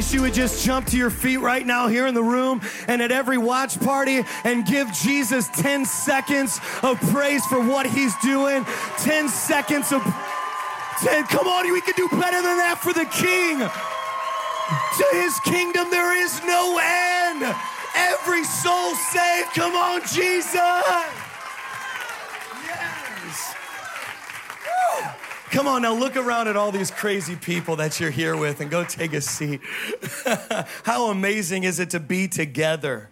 wish you would just jump to your feet right now here in the room and at every watch party and give Jesus 10 seconds of praise for what he's doing. 10 seconds of 10. Come on, we can do better than that for the king. To his kingdom there is no end. Every soul saved. Come on, Jesus. Come on now, look around at all these crazy people that you're here with and go take a seat. How amazing is it to be together?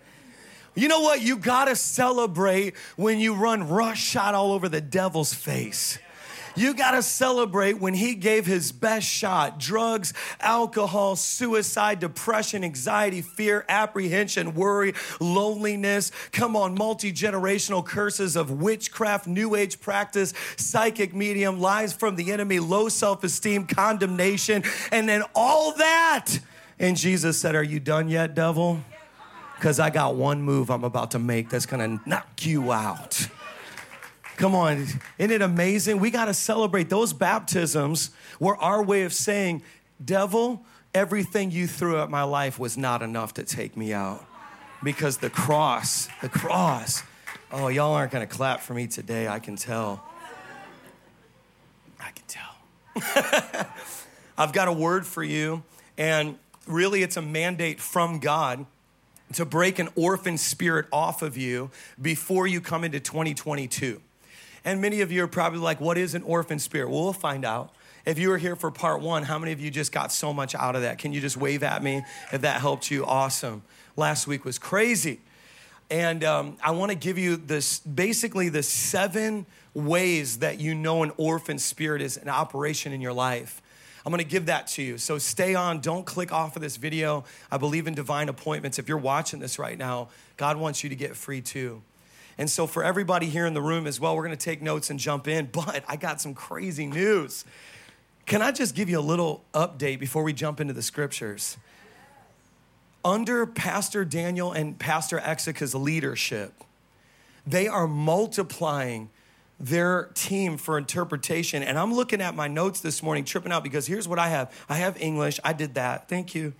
You know what? You gotta celebrate when you run rush shot all over the devil's face. You got to celebrate when he gave his best shot drugs, alcohol, suicide, depression, anxiety, fear, apprehension, worry, loneliness. Come on, multi generational curses of witchcraft, new age practice, psychic medium, lies from the enemy, low self esteem, condemnation, and then all that. And Jesus said, Are you done yet, devil? Because I got one move I'm about to make that's going to knock you out. Come on, isn't it amazing? We got to celebrate. Those baptisms were our way of saying, Devil, everything you threw at my life was not enough to take me out. Because the cross, the cross, oh, y'all aren't going to clap for me today, I can tell. I can tell. I've got a word for you, and really it's a mandate from God to break an orphan spirit off of you before you come into 2022. And many of you are probably like, what is an orphan spirit? Well, we'll find out. If you were here for part one, how many of you just got so much out of that? Can you just wave at me if that helped you? Awesome. Last week was crazy. And um, I want to give you this basically the seven ways that you know an orphan spirit is an operation in your life. I'm going to give that to you. So stay on. Don't click off of this video. I believe in divine appointments. If you're watching this right now, God wants you to get free too. And so, for everybody here in the room as well, we're going to take notes and jump in. But I got some crazy news. Can I just give you a little update before we jump into the scriptures? Under Pastor Daniel and Pastor Exika's leadership, they are multiplying their team for interpretation. And I'm looking at my notes this morning, tripping out because here's what I have I have English. I did that. Thank you.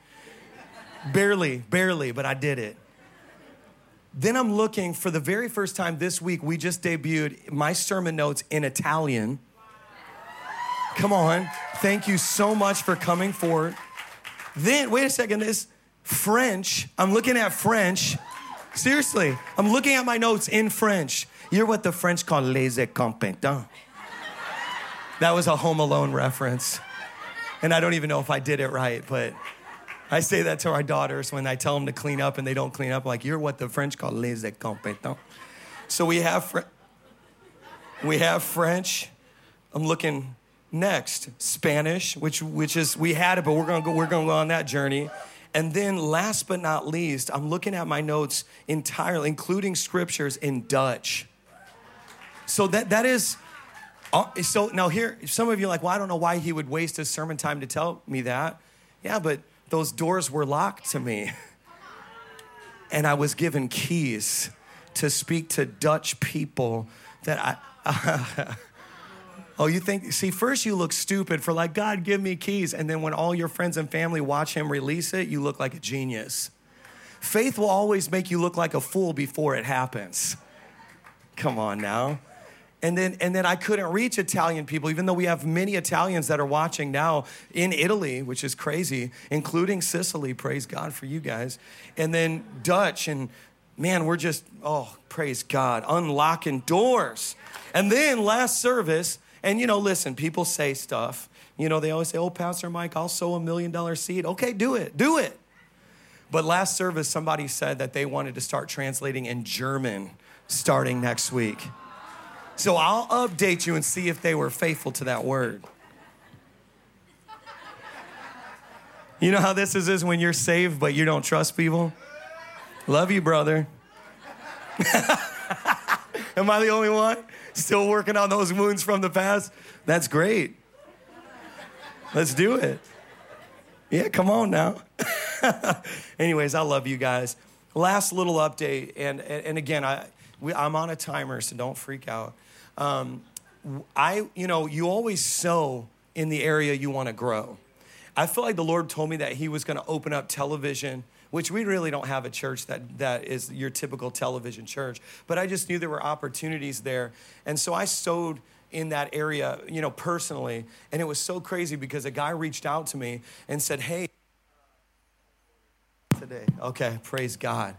barely, barely, but I did it. Then I'm looking for the very first time this week, we just debuted my sermon notes in Italian. Come on. Thank you so much for coming forward. Then, wait a second, this French, I'm looking at French. Seriously, I'm looking at my notes in French. You're what the French call les incompetents. That was a Home Alone reference. And I don't even know if I did it right, but I say that to our daughters when I tell them to clean up and they don't clean up. Like, you're what the French call les incompetents. So we have, Fr- we have French. I'm looking next Spanish, which which is we had it, but we're gonna go we're gonna go on that journey. And then last but not least, I'm looking at my notes entirely, including scriptures in Dutch. So that that is. Uh, so now here, some of you are like, well, I don't know why he would waste his sermon time to tell me that. Yeah, but those doors were locked to me. And I was given keys to speak to Dutch people that I. Oh, you think, see, first you look stupid for like, God, give me keys. And then when all your friends and family watch him release it, you look like a genius. Faith will always make you look like a fool before it happens. Come on now. And then, and then I couldn't reach Italian people, even though we have many Italians that are watching now in Italy, which is crazy, including Sicily. Praise God for you guys. And then Dutch, and man, we're just, oh, praise God, unlocking doors. And then last service, and you know, listen, people say stuff. You know, they always say, oh, Pastor Mike, I'll sow a million dollar seed. Okay, do it, do it. But last service, somebody said that they wanted to start translating in German starting next week. So I'll update you and see if they were faithful to that word. You know how this is, is when you're saved but you don't trust people? Love you, brother. Am I the only one still working on those wounds from the past? That's great. Let's do it. Yeah, come on now. Anyways, I love you guys. Last little update, and, and, again, I, we, I'm on a timer, so don't freak out. Um, I, you know, you always sow in the area you want to grow. I feel like the Lord told me that He was going to open up television, which we really don't have a church that, that is your typical television church. But I just knew there were opportunities there. And so I sowed in that area, you know, personally. And it was so crazy because a guy reached out to me and said, Hey, today. Okay, praise God.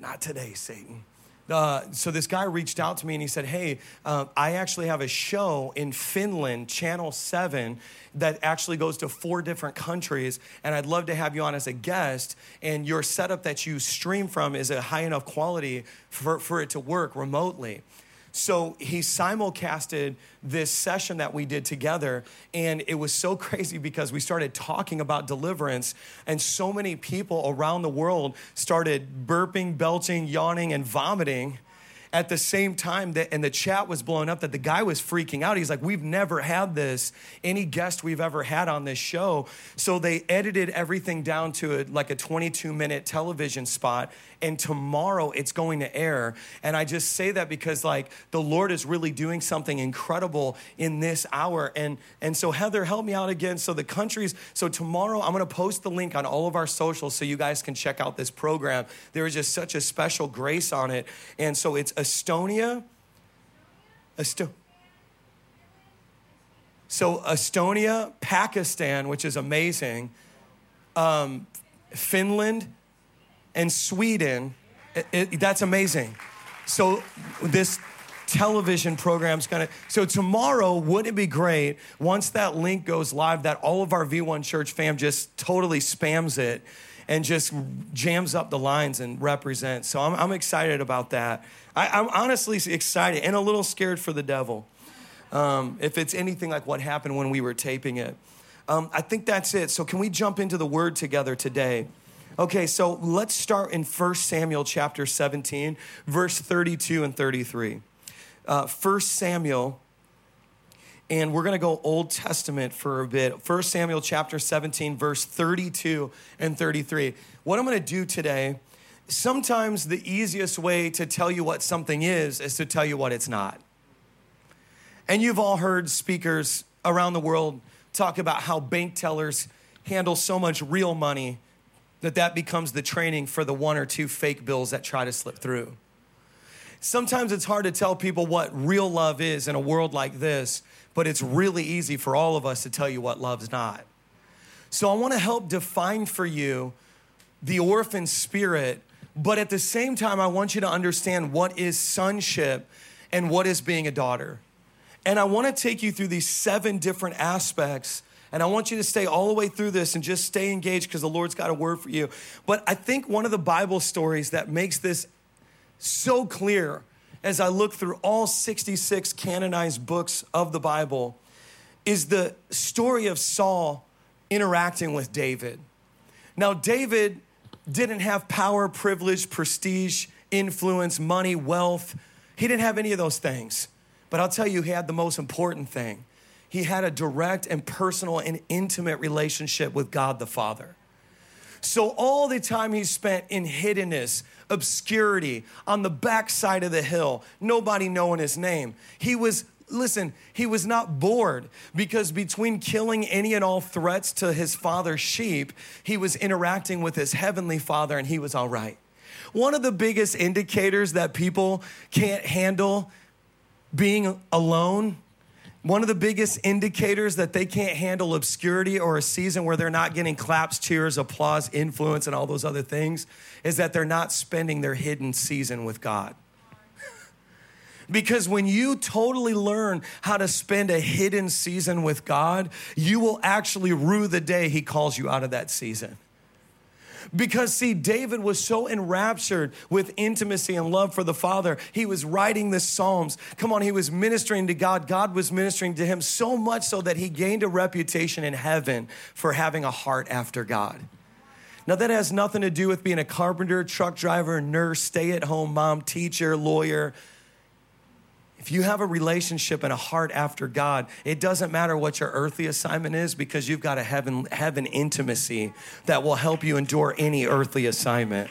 Not today, Satan. Uh, so this guy reached out to me and he said, "Hey, uh, I actually have a show in Finland, Channel Seven, that actually goes to four different countries, and I'd love to have you on as a guest. And your setup that you stream from is a high enough quality for, for it to work remotely." So he simulcasted this session that we did together, and it was so crazy because we started talking about deliverance, and so many people around the world started burping, belching, yawning, and vomiting at the same time that and the chat was blowing up that the guy was freaking out. He's like we've never had this any guest we've ever had on this show. So they edited everything down to a, like a 22 minute television spot and tomorrow it's going to air. And i just say that because like the lord is really doing something incredible in this hour. And and so heather help me out again. So the countries so tomorrow i'm going to post the link on all of our socials so you guys can check out this program. There is just such a special grace on it. And so it's Estonia. Esto- so, Estonia, Pakistan, which is amazing, um, Finland, and Sweden. It, it, that's amazing. So, this television program's gonna. So, tomorrow, wouldn't it be great once that link goes live that all of our V1 Church fam just totally spams it and just jams up the lines and represents? So, I'm, I'm excited about that. I, am honestly excited and a little scared for the devil. Um, if it's anything like what happened when we were taping it. Um, I think that's it. So, can we jump into the word together today? Okay, so let's start in 1 Samuel chapter 17, verse 32 and 33. Uh, 1 Samuel, and we're going to go Old Testament for a bit. 1 Samuel chapter 17, verse 32 and 33. What I'm going to do today sometimes the easiest way to tell you what something is is to tell you what it's not. And you've all heard speakers around the world talk about how bank tellers handle so much real money that that becomes the training for the one or two fake bills that try to slip through. Sometimes it's hard to tell people what real love is in a world like this, but it's really easy for all of us to tell you what love's not. So I want to help define for you the orphan spirit but at the same time, I want you to understand what is sonship and what is being a daughter. And I want to take you through these seven different aspects. And I want you to stay all the way through this and just stay engaged because the Lord's got a word for you. But I think one of the Bible stories that makes this so clear as I look through all 66 canonized books of the Bible is the story of Saul interacting with David. Now, David didn't have power, privilege, prestige, influence, money, wealth. He didn't have any of those things. But I'll tell you, he had the most important thing. He had a direct and personal and intimate relationship with God the Father. So, all the time he spent in hiddenness, obscurity, on the backside of the hill, nobody knowing his name, he was listen, he was not bored because between killing any and all threats to his father's sheep, he was interacting with his heavenly father and he was all right. One of the biggest indicators that people can't handle being alone, one of the biggest indicators that they can't handle obscurity or a season where they're not getting claps, cheers, applause, influence, and all those other things is that they're not spending their hidden season with God. Because when you totally learn how to spend a hidden season with God, you will actually rue the day He calls you out of that season. Because, see, David was so enraptured with intimacy and love for the Father. He was writing the Psalms. Come on, he was ministering to God. God was ministering to him so much so that he gained a reputation in heaven for having a heart after God. Now, that has nothing to do with being a carpenter, truck driver, nurse, stay at home mom, teacher, lawyer, if you have a relationship and a heart after God, it doesn't matter what your earthly assignment is because you've got a heaven, heaven intimacy that will help you endure any earthly assignment.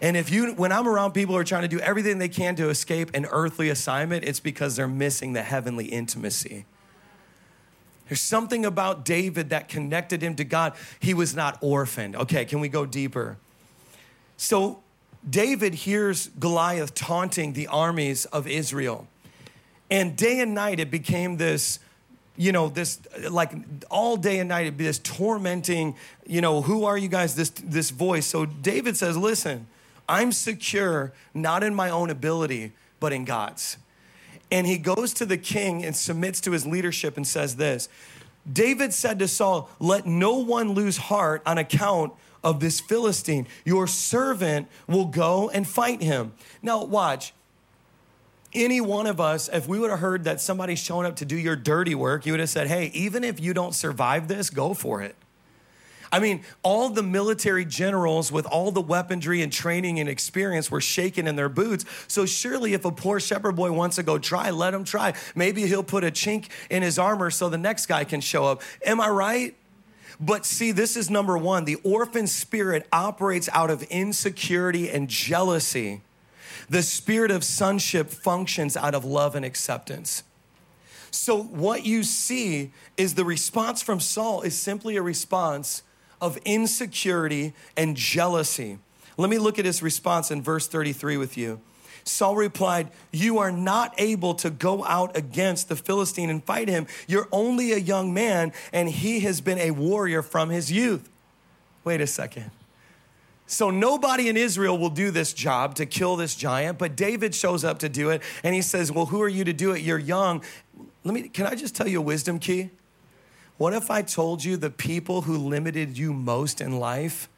And if you, when I'm around people who are trying to do everything they can to escape an earthly assignment, it's because they're missing the heavenly intimacy. There's something about David that connected him to God. He was not orphaned. Okay, can we go deeper? So, David hears Goliath taunting the armies of Israel. And day and night, it became this, you know, this like all day and night, it'd be this tormenting, you know, who are you guys? This this voice. So David says, Listen, I'm secure not in my own ability, but in God's. And he goes to the king and submits to his leadership and says this David said to Saul, Let no one lose heart on account of this Philistine. Your servant will go and fight him. Now, watch. Any one of us, if we would have heard that somebody's showing up to do your dirty work, you would have said, Hey, even if you don't survive this, go for it. I mean, all the military generals with all the weaponry and training and experience were shaking in their boots. So surely, if a poor shepherd boy wants to go try, let him try. Maybe he'll put a chink in his armor so the next guy can show up. Am I right? But see, this is number one the orphan spirit operates out of insecurity and jealousy. The spirit of sonship functions out of love and acceptance. So, what you see is the response from Saul is simply a response of insecurity and jealousy. Let me look at his response in verse 33 with you. Saul replied, You are not able to go out against the Philistine and fight him. You're only a young man, and he has been a warrior from his youth. Wait a second. So, nobody in Israel will do this job to kill this giant, but David shows up to do it, and he says, Well, who are you to do it? You're young. Let me, can I just tell you a wisdom key? What if I told you the people who limited you most in life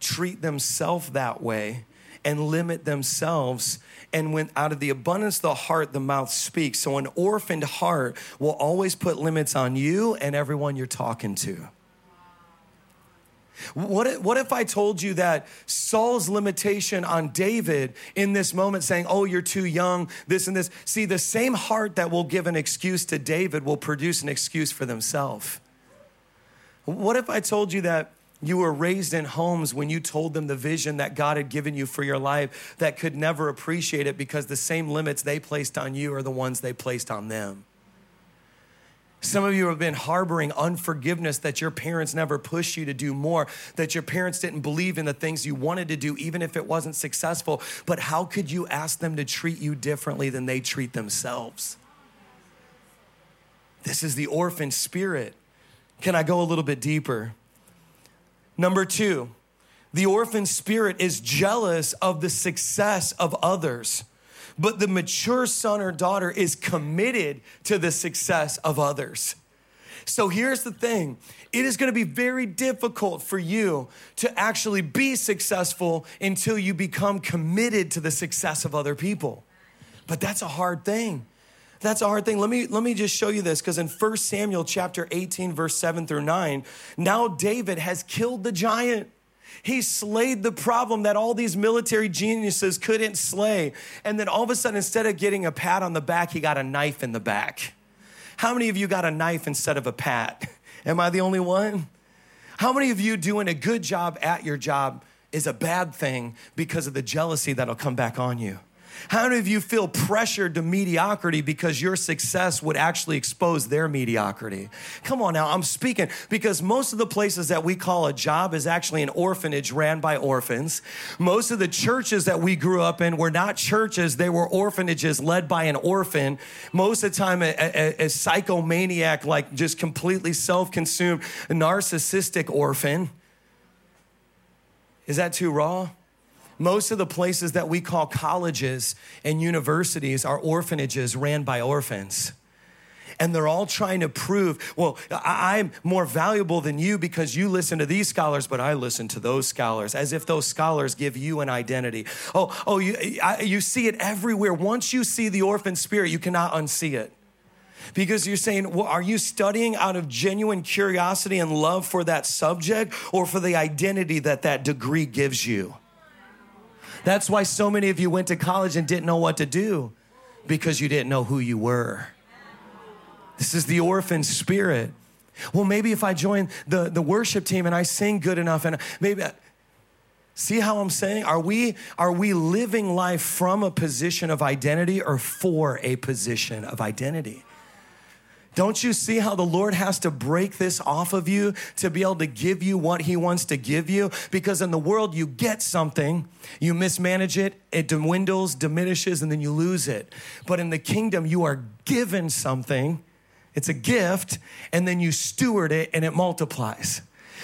treat themselves that way and limit themselves? And when out of the abundance of the heart, the mouth speaks. So an orphaned heart will always put limits on you and everyone you're talking to. What if, what if I told you that Saul's limitation on David in this moment, saying, Oh, you're too young, this and this? See, the same heart that will give an excuse to David will produce an excuse for themselves. What if I told you that you were raised in homes when you told them the vision that God had given you for your life that could never appreciate it because the same limits they placed on you are the ones they placed on them? Some of you have been harboring unforgiveness that your parents never pushed you to do more, that your parents didn't believe in the things you wanted to do, even if it wasn't successful. But how could you ask them to treat you differently than they treat themselves? This is the orphan spirit. Can I go a little bit deeper? Number two, the orphan spirit is jealous of the success of others. But the mature son or daughter is committed to the success of others. So here's the thing it is gonna be very difficult for you to actually be successful until you become committed to the success of other people. But that's a hard thing. That's a hard thing. Let me let me just show you this because in 1 Samuel chapter 18 verse 7 through 9, now David has killed the giant. He slayed the problem that all these military geniuses couldn't slay. And then all of a sudden, instead of getting a pat on the back, he got a knife in the back. How many of you got a knife instead of a pat? Am I the only one? How many of you doing a good job at your job is a bad thing because of the jealousy that'll come back on you? How many of you feel pressured to mediocrity because your success would actually expose their mediocrity? Come on now, I'm speaking because most of the places that we call a job is actually an orphanage ran by orphans. Most of the churches that we grew up in were not churches, they were orphanages led by an orphan. Most of the time, a, a, a psychomaniac, like just completely self consumed, narcissistic orphan. Is that too raw? Most of the places that we call colleges and universities are orphanages ran by orphans. And they're all trying to prove, well, I'm more valuable than you because you listen to these scholars, but I listen to those scholars, as if those scholars give you an identity. Oh, oh, you, I, you see it everywhere. Once you see the orphan spirit, you cannot unsee it because you're saying, well, are you studying out of genuine curiosity and love for that subject or for the identity that that degree gives you? That's why so many of you went to college and didn't know what to do because you didn't know who you were. This is the orphan spirit. Well, maybe if I join the, the worship team and I sing good enough and maybe see how I'm saying? Are we are we living life from a position of identity or for a position of identity? Don't you see how the Lord has to break this off of you to be able to give you what He wants to give you? Because in the world, you get something, you mismanage it, it dwindles, diminishes, and then you lose it. But in the kingdom, you are given something, it's a gift, and then you steward it and it multiplies.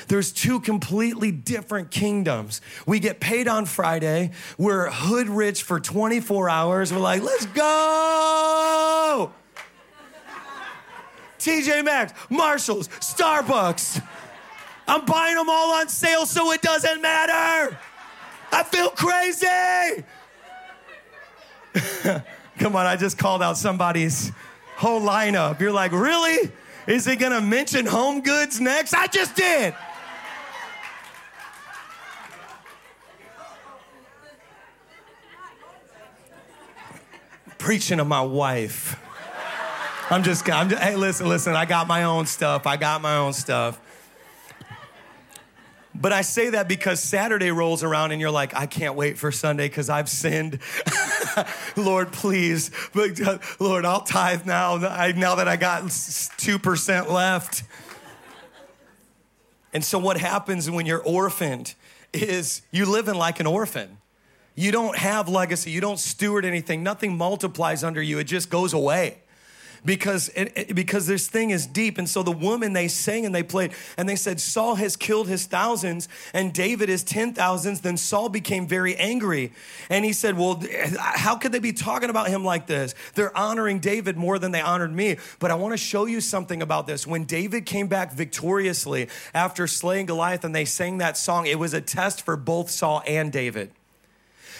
There's two completely different kingdoms. We get paid on Friday. We're hood rich for 24 hours. We're like, let's go. TJ Maxx, Marshalls, Starbucks. I'm buying them all on sale so it doesn't matter. I feel crazy. Come on, I just called out somebody's whole lineup. You're like, really? Is he gonna mention home goods next? I just did. Preaching to my wife. I'm just, I'm just, hey, listen, listen, I got my own stuff. I got my own stuff. But I say that because Saturday rolls around and you're like, I can't wait for Sunday because I've sinned. Lord, please. Uh, Lord, I'll tithe now, now that I got 2% left. And so, what happens when you're orphaned is you live in like an orphan. You don't have legacy, you don't steward anything, nothing multiplies under you, it just goes away because it, it, because this thing is deep. And so the woman they sang and they played and they said Saul has killed his thousands and David his ten thousands. Then Saul became very angry and he said, "Well, how could they be talking about him like this? They're honoring David more than they honored me." But I want to show you something about this. When David came back victoriously after slaying Goliath and they sang that song, it was a test for both Saul and David.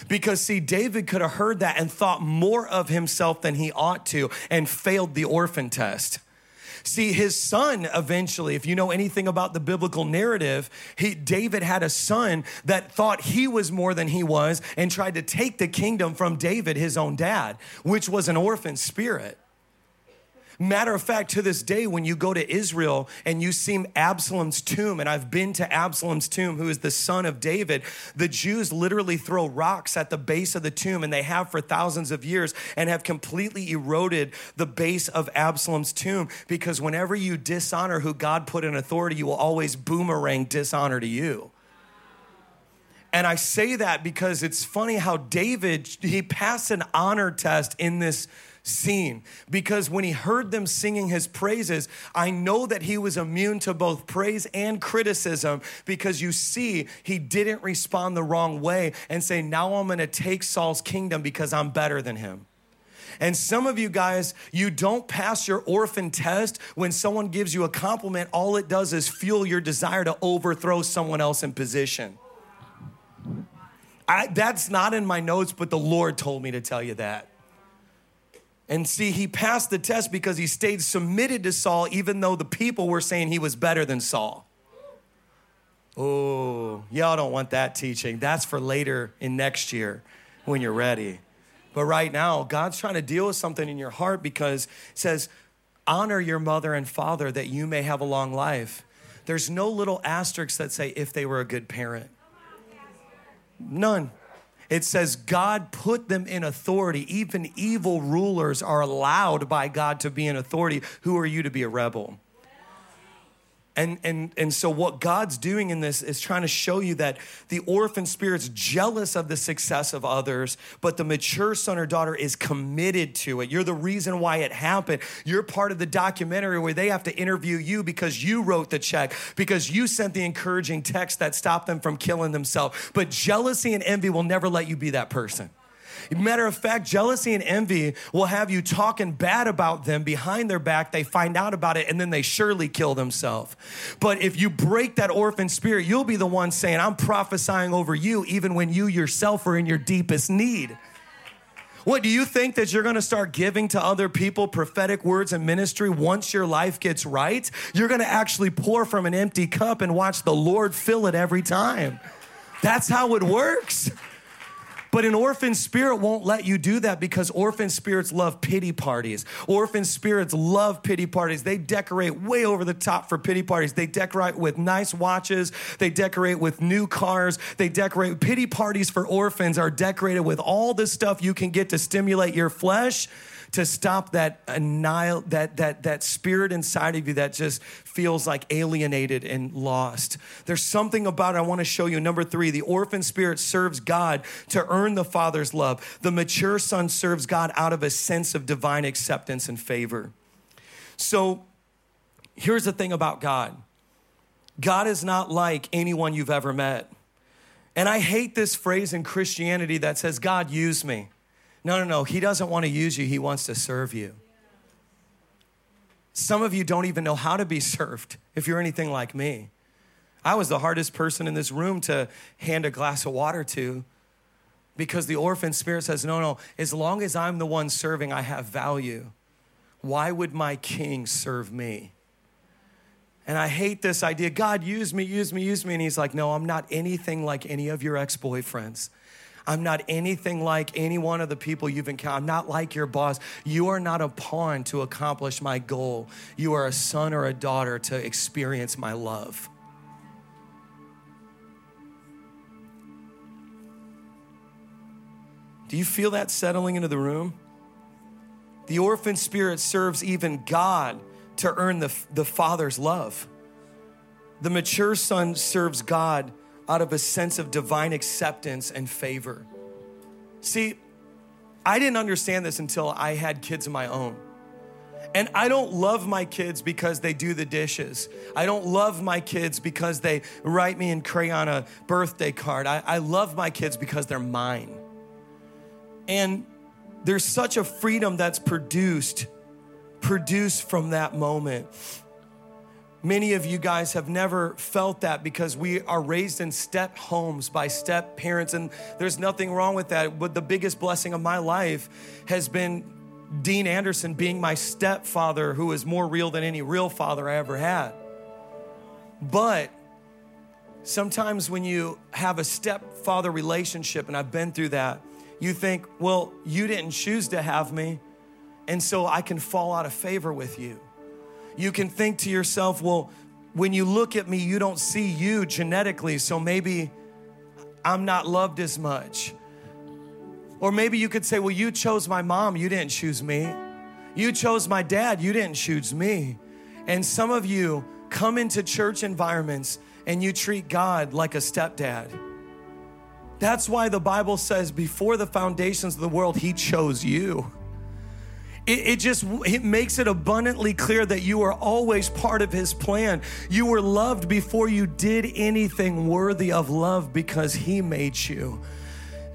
Because, see, David could have heard that and thought more of himself than he ought to and failed the orphan test. See, his son eventually, if you know anything about the biblical narrative, he, David had a son that thought he was more than he was and tried to take the kingdom from David, his own dad, which was an orphan spirit. Matter of fact, to this day, when you go to Israel and you see Absalom's tomb, and I've been to Absalom's tomb, who is the son of David, the Jews literally throw rocks at the base of the tomb, and they have for thousands of years and have completely eroded the base of Absalom's tomb because whenever you dishonor who God put in authority, you will always boomerang dishonor to you. And I say that because it's funny how David, he passed an honor test in this scene because when he heard them singing his praises, I know that he was immune to both praise and criticism because you see, he didn't respond the wrong way and say, Now I'm gonna take Saul's kingdom because I'm better than him. And some of you guys, you don't pass your orphan test when someone gives you a compliment. All it does is fuel your desire to overthrow someone else in position. I, that's not in my notes, but the Lord told me to tell you that. And see, he passed the test because he stayed submitted to Saul, even though the people were saying he was better than Saul. Oh, y'all don't want that teaching. That's for later in next year when you're ready. But right now, God's trying to deal with something in your heart because it says, honor your mother and father that you may have a long life. There's no little asterisks that say if they were a good parent. None. It says God put them in authority. Even evil rulers are allowed by God to be in authority. Who are you to be a rebel? And, and, and so, what God's doing in this is trying to show you that the orphan spirit's jealous of the success of others, but the mature son or daughter is committed to it. You're the reason why it happened. You're part of the documentary where they have to interview you because you wrote the check, because you sent the encouraging text that stopped them from killing themselves. But jealousy and envy will never let you be that person. Matter of fact, jealousy and envy will have you talking bad about them behind their back. They find out about it and then they surely kill themselves. But if you break that orphan spirit, you'll be the one saying, I'm prophesying over you, even when you yourself are in your deepest need. What do you think that you're going to start giving to other people prophetic words and ministry once your life gets right? You're going to actually pour from an empty cup and watch the Lord fill it every time. That's how it works. But an orphan spirit won't let you do that because orphan spirits love pity parties. Orphan spirits love pity parties. They decorate way over the top for pity parties. They decorate with nice watches, they decorate with new cars, they decorate pity parties for orphans are decorated with all the stuff you can get to stimulate your flesh to stop that annihil- that that that spirit inside of you that just feels like alienated and lost. There's something about it I want to show you. Number 3, the orphan spirit serves God to earn the father's love. The mature son serves God out of a sense of divine acceptance and favor. So, here's the thing about God. God is not like anyone you've ever met. And I hate this phrase in Christianity that says, God, use me. No, no, no. He doesn't want to use you, He wants to serve you. Some of you don't even know how to be served if you're anything like me. I was the hardest person in this room to hand a glass of water to because the orphan spirit says, No, no, as long as I'm the one serving, I have value. Why would my king serve me? And I hate this idea God, use me, use me, use me. And he's like, No, I'm not anything like any of your ex boyfriends. I'm not anything like any one of the people you've encountered. I'm not like your boss. You are not a pawn to accomplish my goal. You are a son or a daughter to experience my love. Do you feel that settling into the room? The orphan spirit serves even God to earn the, the Father's love. The mature son serves God out of a sense of divine acceptance and favor. See, I didn't understand this until I had kids of my own. And I don't love my kids because they do the dishes. I don't love my kids because they write me in crayon a birthday card. I, I love my kids because they're mine. And there's such a freedom that's produced produced from that moment. Many of you guys have never felt that because we are raised in step homes by step parents, and there's nothing wrong with that. But the biggest blessing of my life has been Dean Anderson being my stepfather, who is more real than any real father I ever had. But sometimes when you have a stepfather relationship, and I've been through that, you think, well, you didn't choose to have me and so I can fall out of favor with you. You can think to yourself, well, when you look at me, you don't see you genetically, so maybe I'm not loved as much. Or maybe you could say, well, you chose my mom, you didn't choose me. You chose my dad, you didn't choose me. And some of you come into church environments and you treat God like a stepdad. That's why the Bible says, before the foundations of the world, He chose you. It, it, just it makes it abundantly clear that you are always part of his plan. You were loved before you did anything worthy of love because he made you.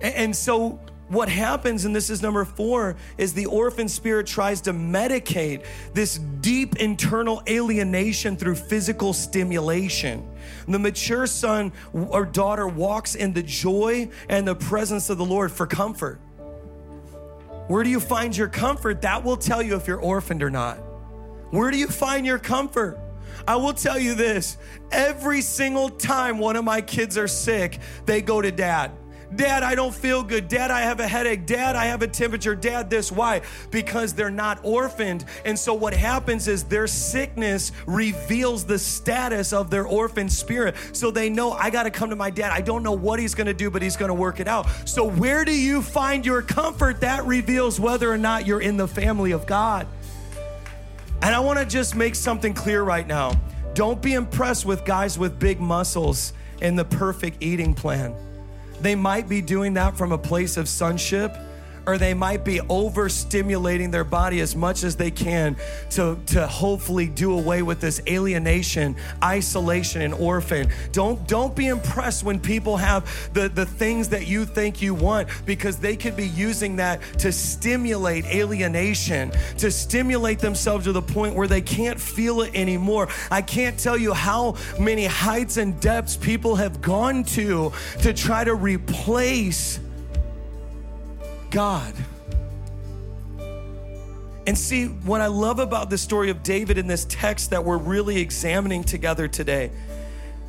And, and so what happens, and this is number four, is the orphan spirit tries to medicate this deep internal alienation through physical stimulation. The mature son or daughter walks in the joy and the presence of the Lord for comfort. Where do you find your comfort? That will tell you if you're orphaned or not. Where do you find your comfort? I will tell you this every single time one of my kids are sick, they go to dad. Dad, I don't feel good. Dad, I have a headache. Dad, I have a temperature. Dad, this. Why? Because they're not orphaned. And so what happens is their sickness reveals the status of their orphan spirit. So they know, I got to come to my dad. I don't know what he's going to do, but he's going to work it out. So where do you find your comfort? That reveals whether or not you're in the family of God. And I want to just make something clear right now. Don't be impressed with guys with big muscles and the perfect eating plan. They might be doing that from a place of sonship or they might be overstimulating their body as much as they can to, to hopefully do away with this alienation, isolation, and orphan. Don't, don't be impressed when people have the, the things that you think you want because they could be using that to stimulate alienation, to stimulate themselves to the point where they can't feel it anymore. I can't tell you how many heights and depths people have gone to to try to replace God. And see, what I love about the story of David in this text that we're really examining together today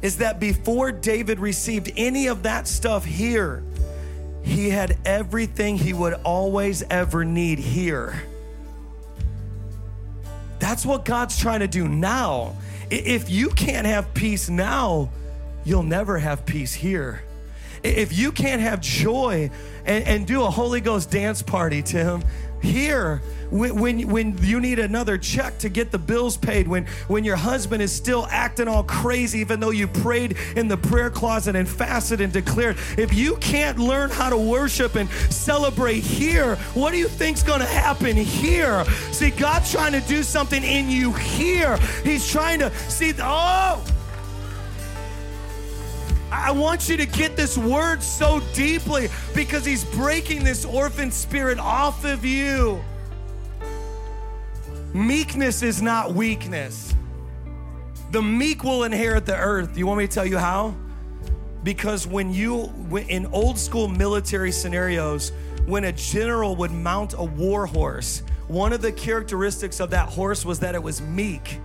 is that before David received any of that stuff here, he had everything he would always ever need here. That's what God's trying to do now. If you can't have peace now, you'll never have peace here. If you can't have joy and, and do a Holy Ghost dance party, Tim, here when, when, when you need another check to get the bills paid, when, when your husband is still acting all crazy, even though you prayed in the prayer closet and fasted and declared. If you can't learn how to worship and celebrate here, what do you think's going to happen here? See, God's trying to do something in you here. He's trying to see, oh, I want you to get this word so deeply because he's breaking this orphan spirit off of you. Meekness is not weakness. The meek will inherit the earth. You want me to tell you how? Because when you, in old school military scenarios, when a general would mount a war horse, one of the characteristics of that horse was that it was meek.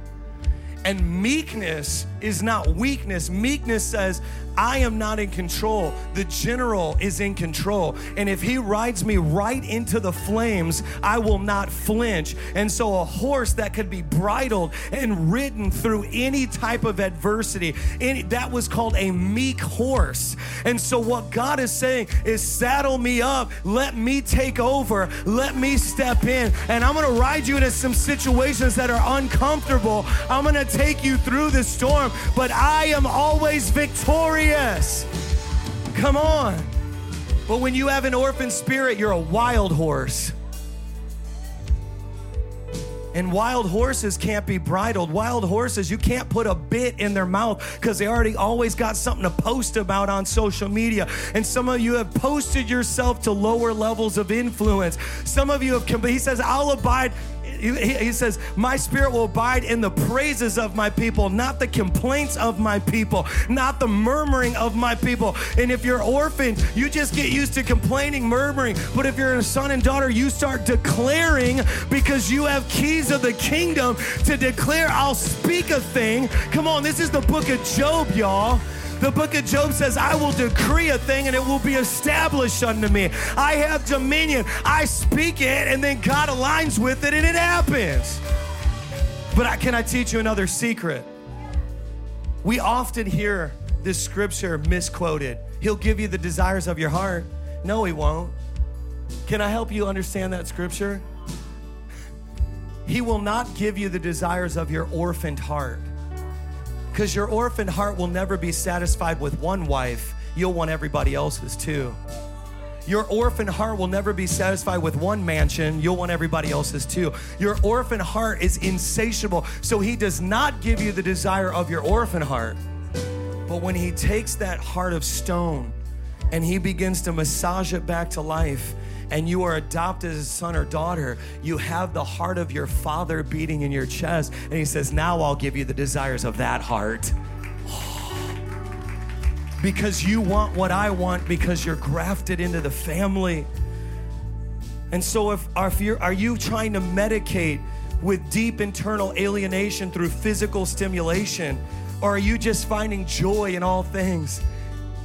And meekness is not weakness. Meekness says, I am not in control. The general is in control. And if he rides me right into the flames, I will not flinch. And so, a horse that could be bridled and ridden through any type of adversity, any, that was called a meek horse. And so, what God is saying is, saddle me up, let me take over, let me step in. And I'm gonna ride you into some situations that are uncomfortable. I'm gonna take you through the storm, but I am always victorious. Come on. But when you have an orphan spirit, you're a wild horse. And wild horses can't be bridled. Wild horses, you can't put a bit in their mouth because they already always got something to post about on social media. And some of you have posted yourself to lower levels of influence. Some of you have, he says, I'll abide he, he says, My spirit will abide in the praises of my people, not the complaints of my people, not the murmuring of my people. And if you're orphaned, you just get used to complaining, murmuring. But if you're a son and daughter, you start declaring because you have keys of the kingdom to declare, I'll speak a thing. Come on, this is the book of Job, y'all. The book of Job says, I will decree a thing and it will be established unto me. I have dominion. I speak it, and then God aligns with it and it happens. But I, can I teach you another secret? We often hear this scripture misquoted. He'll give you the desires of your heart. No, He won't. Can I help you understand that scripture? He will not give you the desires of your orphaned heart. Because your orphan heart will never be satisfied with one wife, you'll want everybody else's too. Your orphan heart will never be satisfied with one mansion. You'll want everybody else's too. Your orphan heart is insatiable. So he does not give you the desire of your orphan heart. But when he takes that heart of stone and he begins to massage it back to life, and you are adopted as a son or daughter, you have the heart of your father beating in your chest. And he says, Now I'll give you the desires of that heart. because you want what I want because you're grafted into the family. And so, if, if you're, are you trying to medicate with deep internal alienation through physical stimulation? Or are you just finding joy in all things?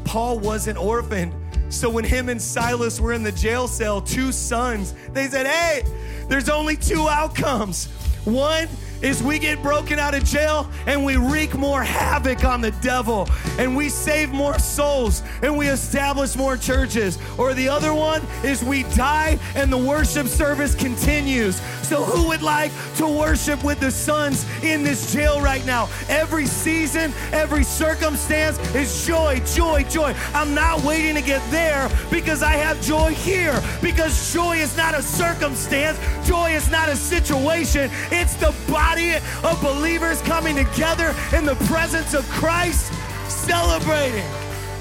Paul wasn't orphaned so when him and Silas were in the jail cell, two sons, they said, Hey, there's only two outcomes. One, is we get broken out of jail and we wreak more havoc on the devil and we save more souls and we establish more churches. Or the other one is we die and the worship service continues. So, who would like to worship with the sons in this jail right now? Every season, every circumstance is joy, joy, joy. I'm not waiting to get there because I have joy here. Because joy is not a circumstance, joy is not a situation, it's the body body of believers coming together in the presence of Christ, celebrating.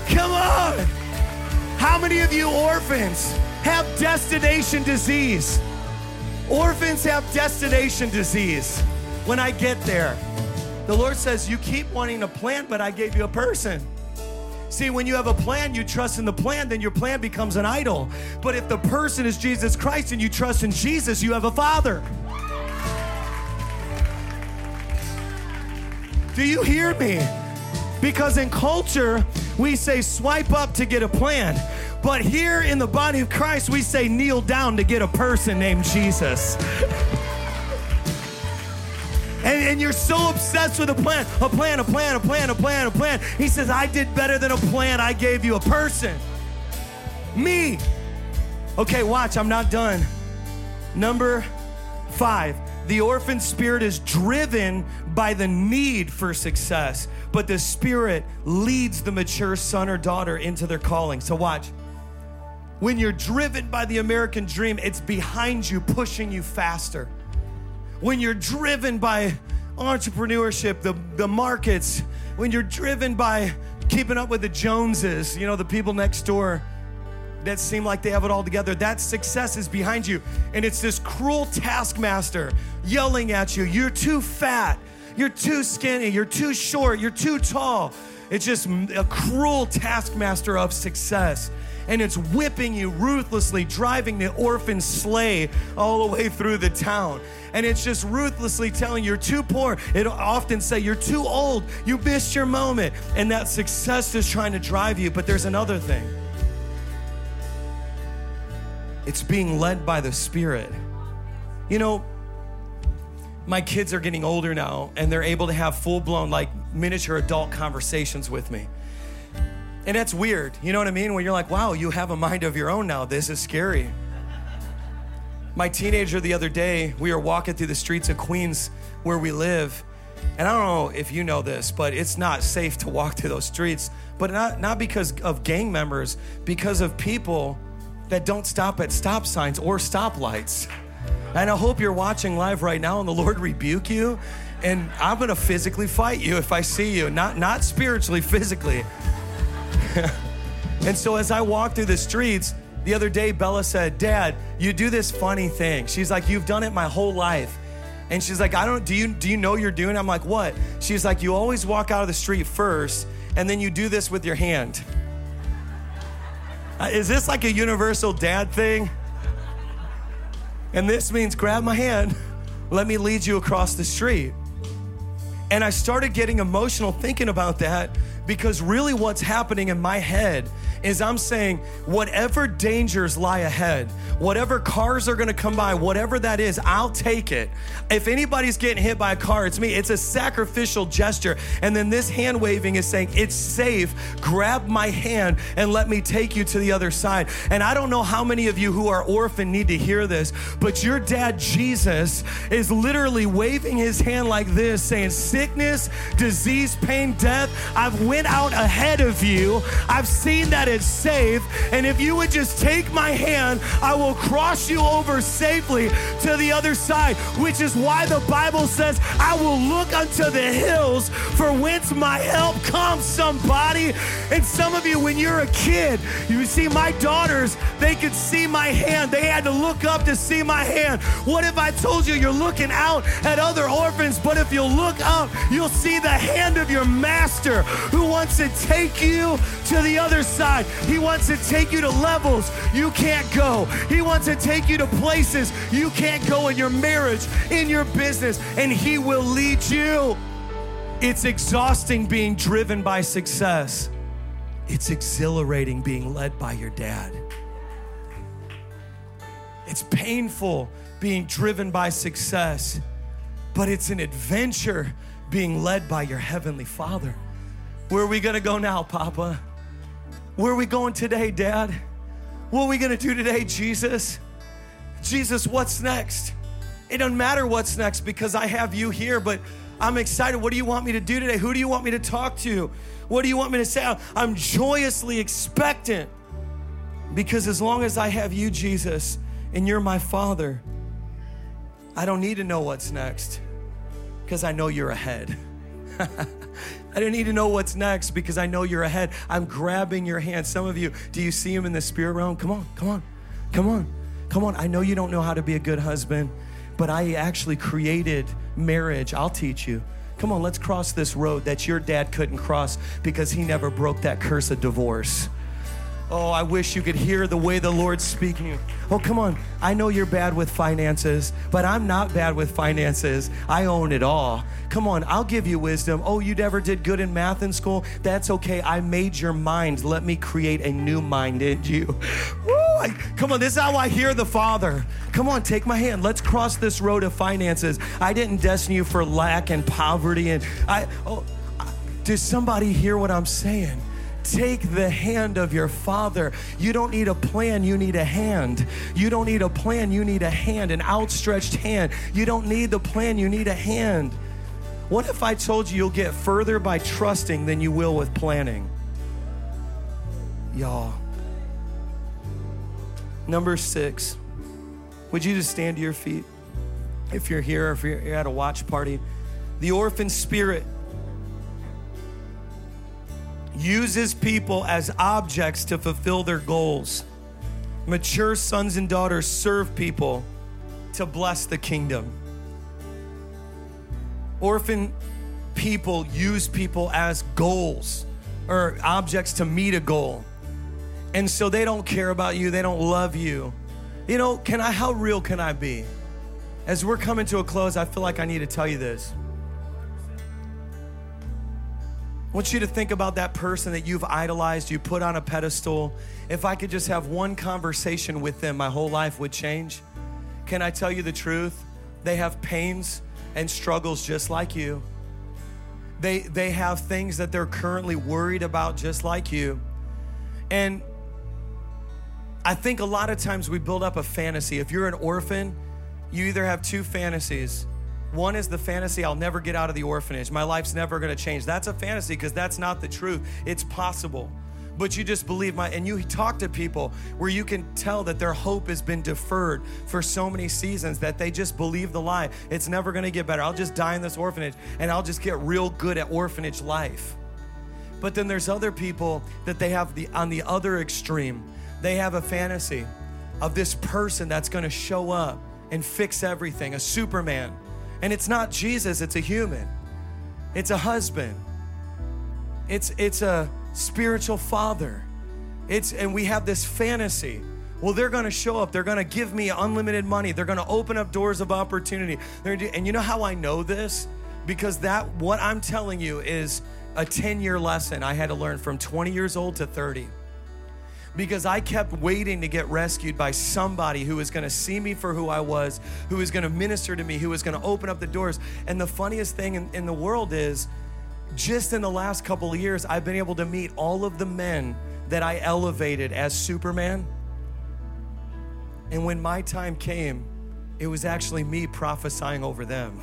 Come on. How many of you orphans have destination disease? Orphans have destination disease. When I get there, the Lord says, You keep wanting a plan, but I gave you a person. See, when you have a plan, you trust in the plan, then your plan becomes an idol. But if the person is Jesus Christ and you trust in Jesus, you have a father. Do you hear me? Because in culture, we say swipe up to get a plan. But here in the body of Christ, we say kneel down to get a person named Jesus. And, and, you're so obsessed with a plan, a plan, a plan, a plan, a plan, a plan. He says, I did better than a plan. I gave you a person. Me. Okay, watch, I'm not done. Number five, the orphan spirit is driven by the need for success, but the spirit leads the mature son or daughter into their calling. So, watch. When you're driven by the American dream, it's behind you, pushing you faster. When you're driven by entrepreneurship, the, the markets, when you're driven by keeping up with the Joneses, you know, the people next door that seem like they have it all together, that success is behind you. And it's this cruel taskmaster yelling at you, you're too fat, you're too skinny, you're too short, you're too tall. It's just a cruel taskmaster of success and it's whipping you ruthlessly, driving the orphan sleigh all the way through the town. And it's just ruthlessly telling you, you're too poor. It'll often say, You're too old. You missed your moment. And that success is trying to drive you. But there's another thing it's being led by the Spirit. You know, my kids are getting older now and they're able to have full blown, like miniature adult conversations with me. And that's weird. You know what I mean? When you're like, wow, you have a mind of your own now. This is scary. My teenager the other day, we were walking through the streets of Queens where we live. And I don't know if you know this, but it's not safe to walk through those streets. But not, not because of gang members, because of people that don't stop at stop signs or stoplights. And I hope you're watching live right now and the Lord rebuke you. And I'm gonna physically fight you if I see you, not, not spiritually, physically. and so as I walk through the streets, the other day, Bella said, Dad, you do this funny thing. She's like, You've done it my whole life. And she's like, I don't, do you, do you know you're doing? I'm like, what? She's like, you always walk out of the street first, and then you do this with your hand. Uh, is this like a universal dad thing? And this means grab my hand, let me lead you across the street. And I started getting emotional thinking about that because really, what's happening in my head is I'm saying, whatever dangers lie ahead, whatever cars are gonna come by, whatever that is, I'll take it. If anybody's getting hit by a car, it's me. It's a sacrificial gesture. And then this hand waving is saying, It's safe. Grab my hand and let me take you to the other side. And I don't know how many of you who are orphan need to hear this, but your dad, Jesus, is literally waving his hand like this, saying, Sickness, disease, pain, death, I've went out ahead of you. I've seen that it's safe. And if you would just take my hand, I will cross you over safely to the other side, which is why the Bible says, I will look unto the hills for whence my help comes, somebody. And some of you, when you're a kid, you see my daughters, they could see my hand. They had to look up to see my hand. What if I told you you're looking out at other orphans, but if you look up, you'll see the hand of your master who wants to take you to the other side. He wants to take you to levels you can't go. He wants to take you to places you can't go in your marriage, in your business, and He will lead you. It's exhausting being driven by success. It's exhilarating being led by your dad. It's painful being driven by success, but it's an adventure being led by your heavenly Father. Where are we gonna go now, Papa? Where are we going today, Dad? What are we gonna do today, Jesus? Jesus, what's next? It doesn't matter what's next because I have you here, but I'm excited. What do you want me to do today? Who do you want me to talk to? What do you want me to say? I'm joyously expectant because as long as I have you, Jesus, and you're my Father, I don't need to know what's next because I know you're ahead. I don't need to know what's next because I know you're ahead. I'm grabbing your hand. Some of you, do you see him in the spirit realm? Come on, come on, come on, come on. I know you don't know how to be a good husband, but I actually created marriage. I'll teach you. Come on, let's cross this road that your dad couldn't cross because he never broke that curse of divorce. Oh, I wish you could hear the way the Lord's speaking. Oh, come on. I know you're bad with finances, but I'm not bad with finances. I own it all. Come on, I'll give you wisdom. Oh, you never did good in math in school? That's okay. I made your mind. Let me create a new mind in you. Woo! I, come on, this is how I hear the Father. Come on, take my hand. Let's cross this road of finances. I didn't destine you for lack and poverty. And I, oh, does somebody hear what I'm saying? Take the hand of your father. You don't need a plan, you need a hand. You don't need a plan, you need a hand, an outstretched hand. You don't need the plan, you need a hand. What if I told you you'll get further by trusting than you will with planning? Y'all. Number six, would you just stand to your feet? If you're here, or if you're at a watch party, the orphan spirit uses people as objects to fulfill their goals. Mature sons and daughters serve people to bless the kingdom. Orphan people use people as goals or objects to meet a goal. And so they don't care about you, they don't love you. You know, can I how real can I be? As we're coming to a close, I feel like I need to tell you this. I want you to think about that person that you've idolized, you put on a pedestal. If I could just have one conversation with them, my whole life would change. Can I tell you the truth? They have pains and struggles just like you. They, they have things that they're currently worried about just like you. And I think a lot of times we build up a fantasy. If you're an orphan, you either have two fantasies one is the fantasy I'll never get out of the orphanage. My life's never going to change. That's a fantasy because that's not the truth. It's possible. But you just believe my, and you talk to people where you can tell that their hope has been deferred for so many seasons that they just believe the lie. It's never going to get better. I'll just die in this orphanage and I'll just get real good at orphanage life. But then there's other people that they have the on the other extreme. They have a fantasy of this person that's going to show up and fix everything, a Superman and it's not Jesus, it's a human. It's a husband. It's it's a spiritual father. It's and we have this fantasy. Well, they're going to show up. They're going to give me unlimited money. They're going to open up doors of opportunity. Do, and you know how I know this? Because that what I'm telling you is a 10-year lesson I had to learn from 20 years old to 30 because I kept waiting to get rescued by somebody who was going to see me for who I was, who was going to minister to me, who was going to open up the doors. And the funniest thing in, in the world is, just in the last couple of years, I've been able to meet all of the men that I elevated as Superman. And when my time came, it was actually me prophesying over them.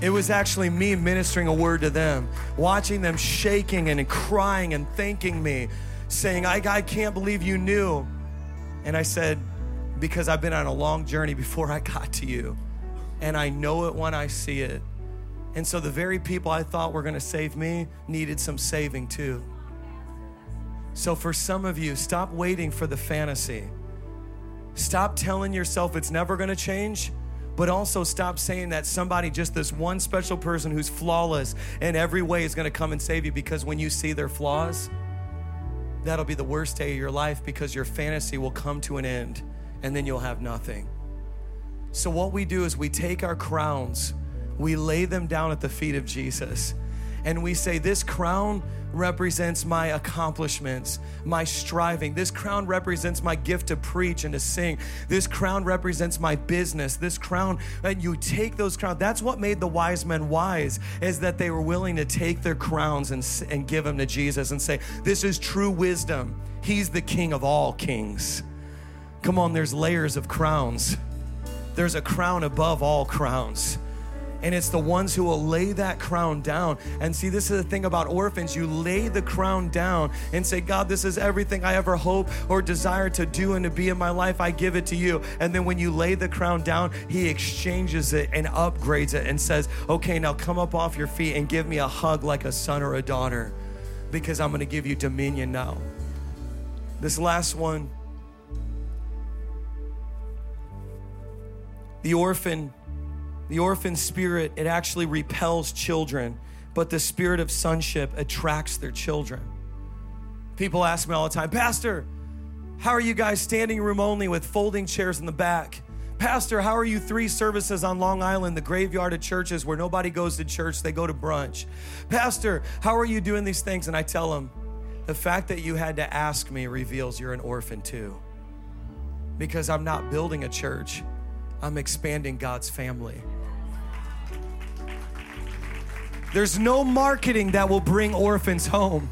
It was actually me ministering a word to them, watching them shaking and crying and thanking me saying, I, I can't believe you knew. And I said, Because I've been on a long journey before I got to you. And I know it when I see it. And so the very people I thought were going to save me needed some saving too. So for some of you, stop waiting for the fantasy. Stop telling yourself it's never going to change, but also stop saying that somebody, just this one special person who's flawless in every way, is going to come and save you because when you see their flaws, that'll be the worst day of your life because your fantasy will come to an end and then you'll have nothing. So, what we do is we take our crowns, we lay them down at the feet of Jesus, and we say, This crown represents my accomplishments, my striving. This crown represents my gift to preach and to sing. This crown represents my business. This crown, and you take those crowns. That's what made the wise men wise, is that they were willing to take their crowns and, and give them to Jesus and say, This is true wisdom. He's the king of all kings. Come on, there's layers of crowns. There's a crown above all crowns and it's the ones who will lay that crown down. And see, this is the thing about orphans you lay the crown down and say, God, this is everything I ever hope or desire to do and to be in my life. I give it to you. And then when you lay the crown down, He exchanges it and upgrades it and says, Okay, now come up off your feet and give me a hug like a son or a daughter because I'm going to give you dominion now. This last one. The orphan the orphan spirit, it actually repels children, but the spirit of sonship attracts their children. People ask me all the time, Pastor, how are you guys standing room only with folding chairs in the back? Pastor, how are you three services on Long Island, the graveyard of churches where nobody goes to church, they go to brunch? Pastor, how are you doing these things? And I tell them, the fact that you had to ask me reveals you're an orphan too. Because I'm not building a church, I'm expanding God's family. There's no marketing that will bring orphans home.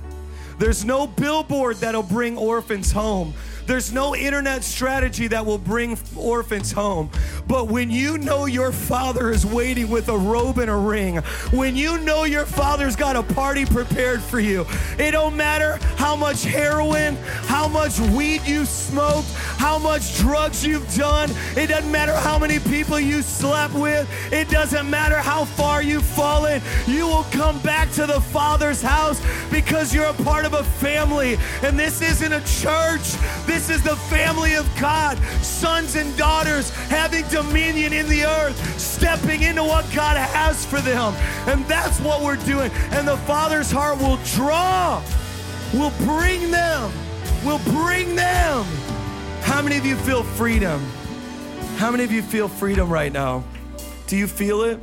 There's no billboard that'll bring orphans home. There's no internet strategy that will bring orphans home. But when you know your father is waiting with a robe and a ring, when you know your father's got a party prepared for you, it don't matter how much heroin, how much weed you smoked, how much drugs you've done. It doesn't matter how many people you slept with. It doesn't matter how far you've fallen. You will come back to the Father's house because you're a part of a family. And this isn't a church. This is the family of God, sons and daughters having dominion in the earth, stepping into what God has for them. And that's what we're doing. And the Father's heart will draw, will bring them, will bring them. How many of you feel freedom? How many of you feel freedom right now? Do you feel it?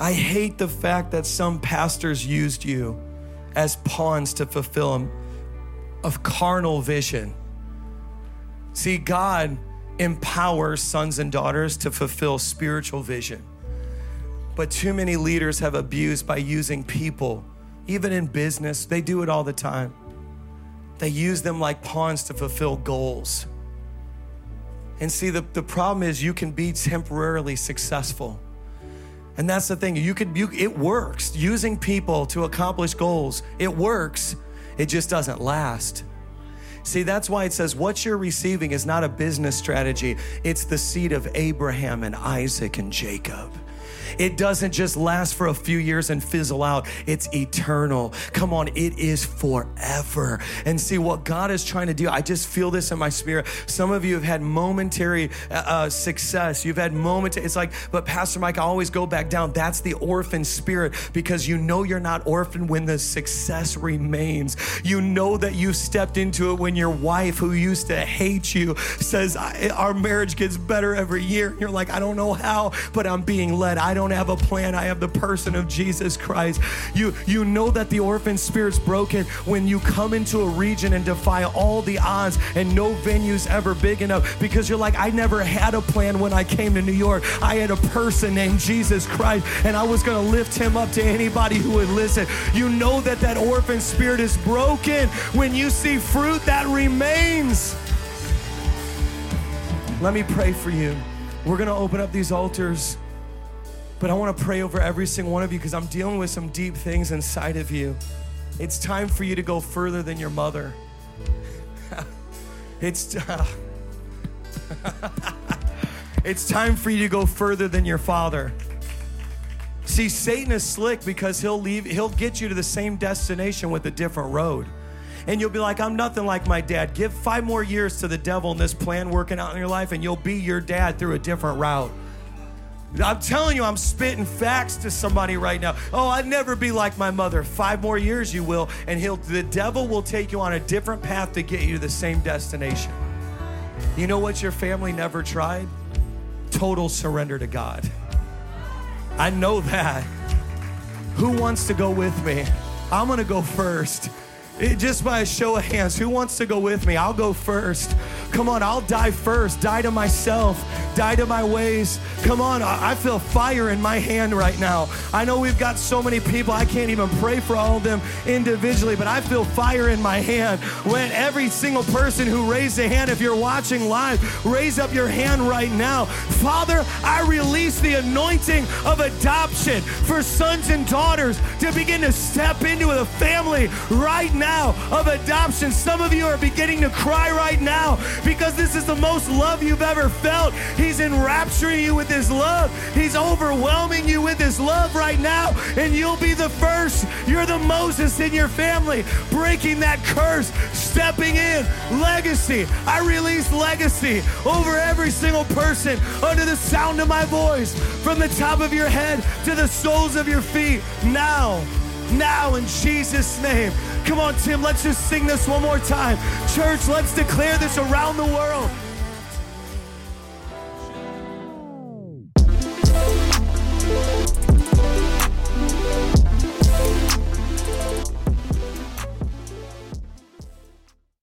I hate the fact that some pastors used you as pawns to fulfill of carnal vision. See, God empowers sons and daughters to fulfill spiritual vision. But too many leaders have abused by using people, even in business, they do it all the time. They use them like pawns to fulfill goals. And see, the, the problem is you can be temporarily successful. And that's the thing. You could you, it works. Using people to accomplish goals, it works. It just doesn't last. See, that's why it says what you're receiving is not a business strategy, it's the seed of Abraham and Isaac and Jacob. It doesn't just last for a few years and fizzle out, it's eternal. Come on, it is forever. And see what God is trying to do. I just feel this in my spirit. Some of you have had momentary uh, uh success. You've had momentary, it's like, but Pastor Mike, I always go back down. That's the orphan spirit because you know you're not orphaned when the success remains. You know that you stepped into it when your wife, who used to hate you, says, Our marriage gets better every year. You're like, I don't know how, but I'm being led. I don't don't have a plan. I have the person of Jesus Christ. You, you know that the orphan spirit's broken when you come into a region and defy all the odds and no venue's ever big enough because you're like, I never had a plan when I came to New York. I had a person named Jesus Christ and I was going to lift him up to anybody who would listen. You know that that orphan spirit is broken when you see fruit that remains. Let me pray for you. We're going to open up these altars. But I want to pray over every single one of you because I'm dealing with some deep things inside of you. It's time for you to go further than your mother. it's uh, it's time for you to go further than your father. See, Satan is slick because he'll leave he'll get you to the same destination with a different road. And you'll be like, I'm nothing like my dad. Give five more years to the devil and this plan working out in your life, and you'll be your dad through a different route. I'm telling you, I'm spitting facts to somebody right now. Oh, I'd never be like my mother. Five more years you will, and he'll the devil will take you on a different path to get you to the same destination. You know what your family never tried? Total surrender to God. I know that. Who wants to go with me? I'm gonna go first. It, just by a show of hands, who wants to go with me? I'll go first. Come on, I'll die first. Die to myself, die to my ways. Come on, I feel fire in my hand right now. I know we've got so many people, I can't even pray for all of them individually, but I feel fire in my hand. When every single person who raised a hand, if you're watching live, raise up your hand right now. Father, I release the anointing of adoption for sons and daughters to begin to step into the family right now now of adoption. Some of you are beginning to cry right now because this is the most love you've ever felt. He's enrapturing you with His love, He's overwhelming you with His love right now. And you'll be the first. You're the Moses in your family, breaking that curse, stepping in. Legacy. I release legacy over every single person under the sound of my voice, from the top of your head to the soles of your feet. Now now in Jesus' name. Come on, Tim, let's just sing this one more time. Church, let's declare this around the world.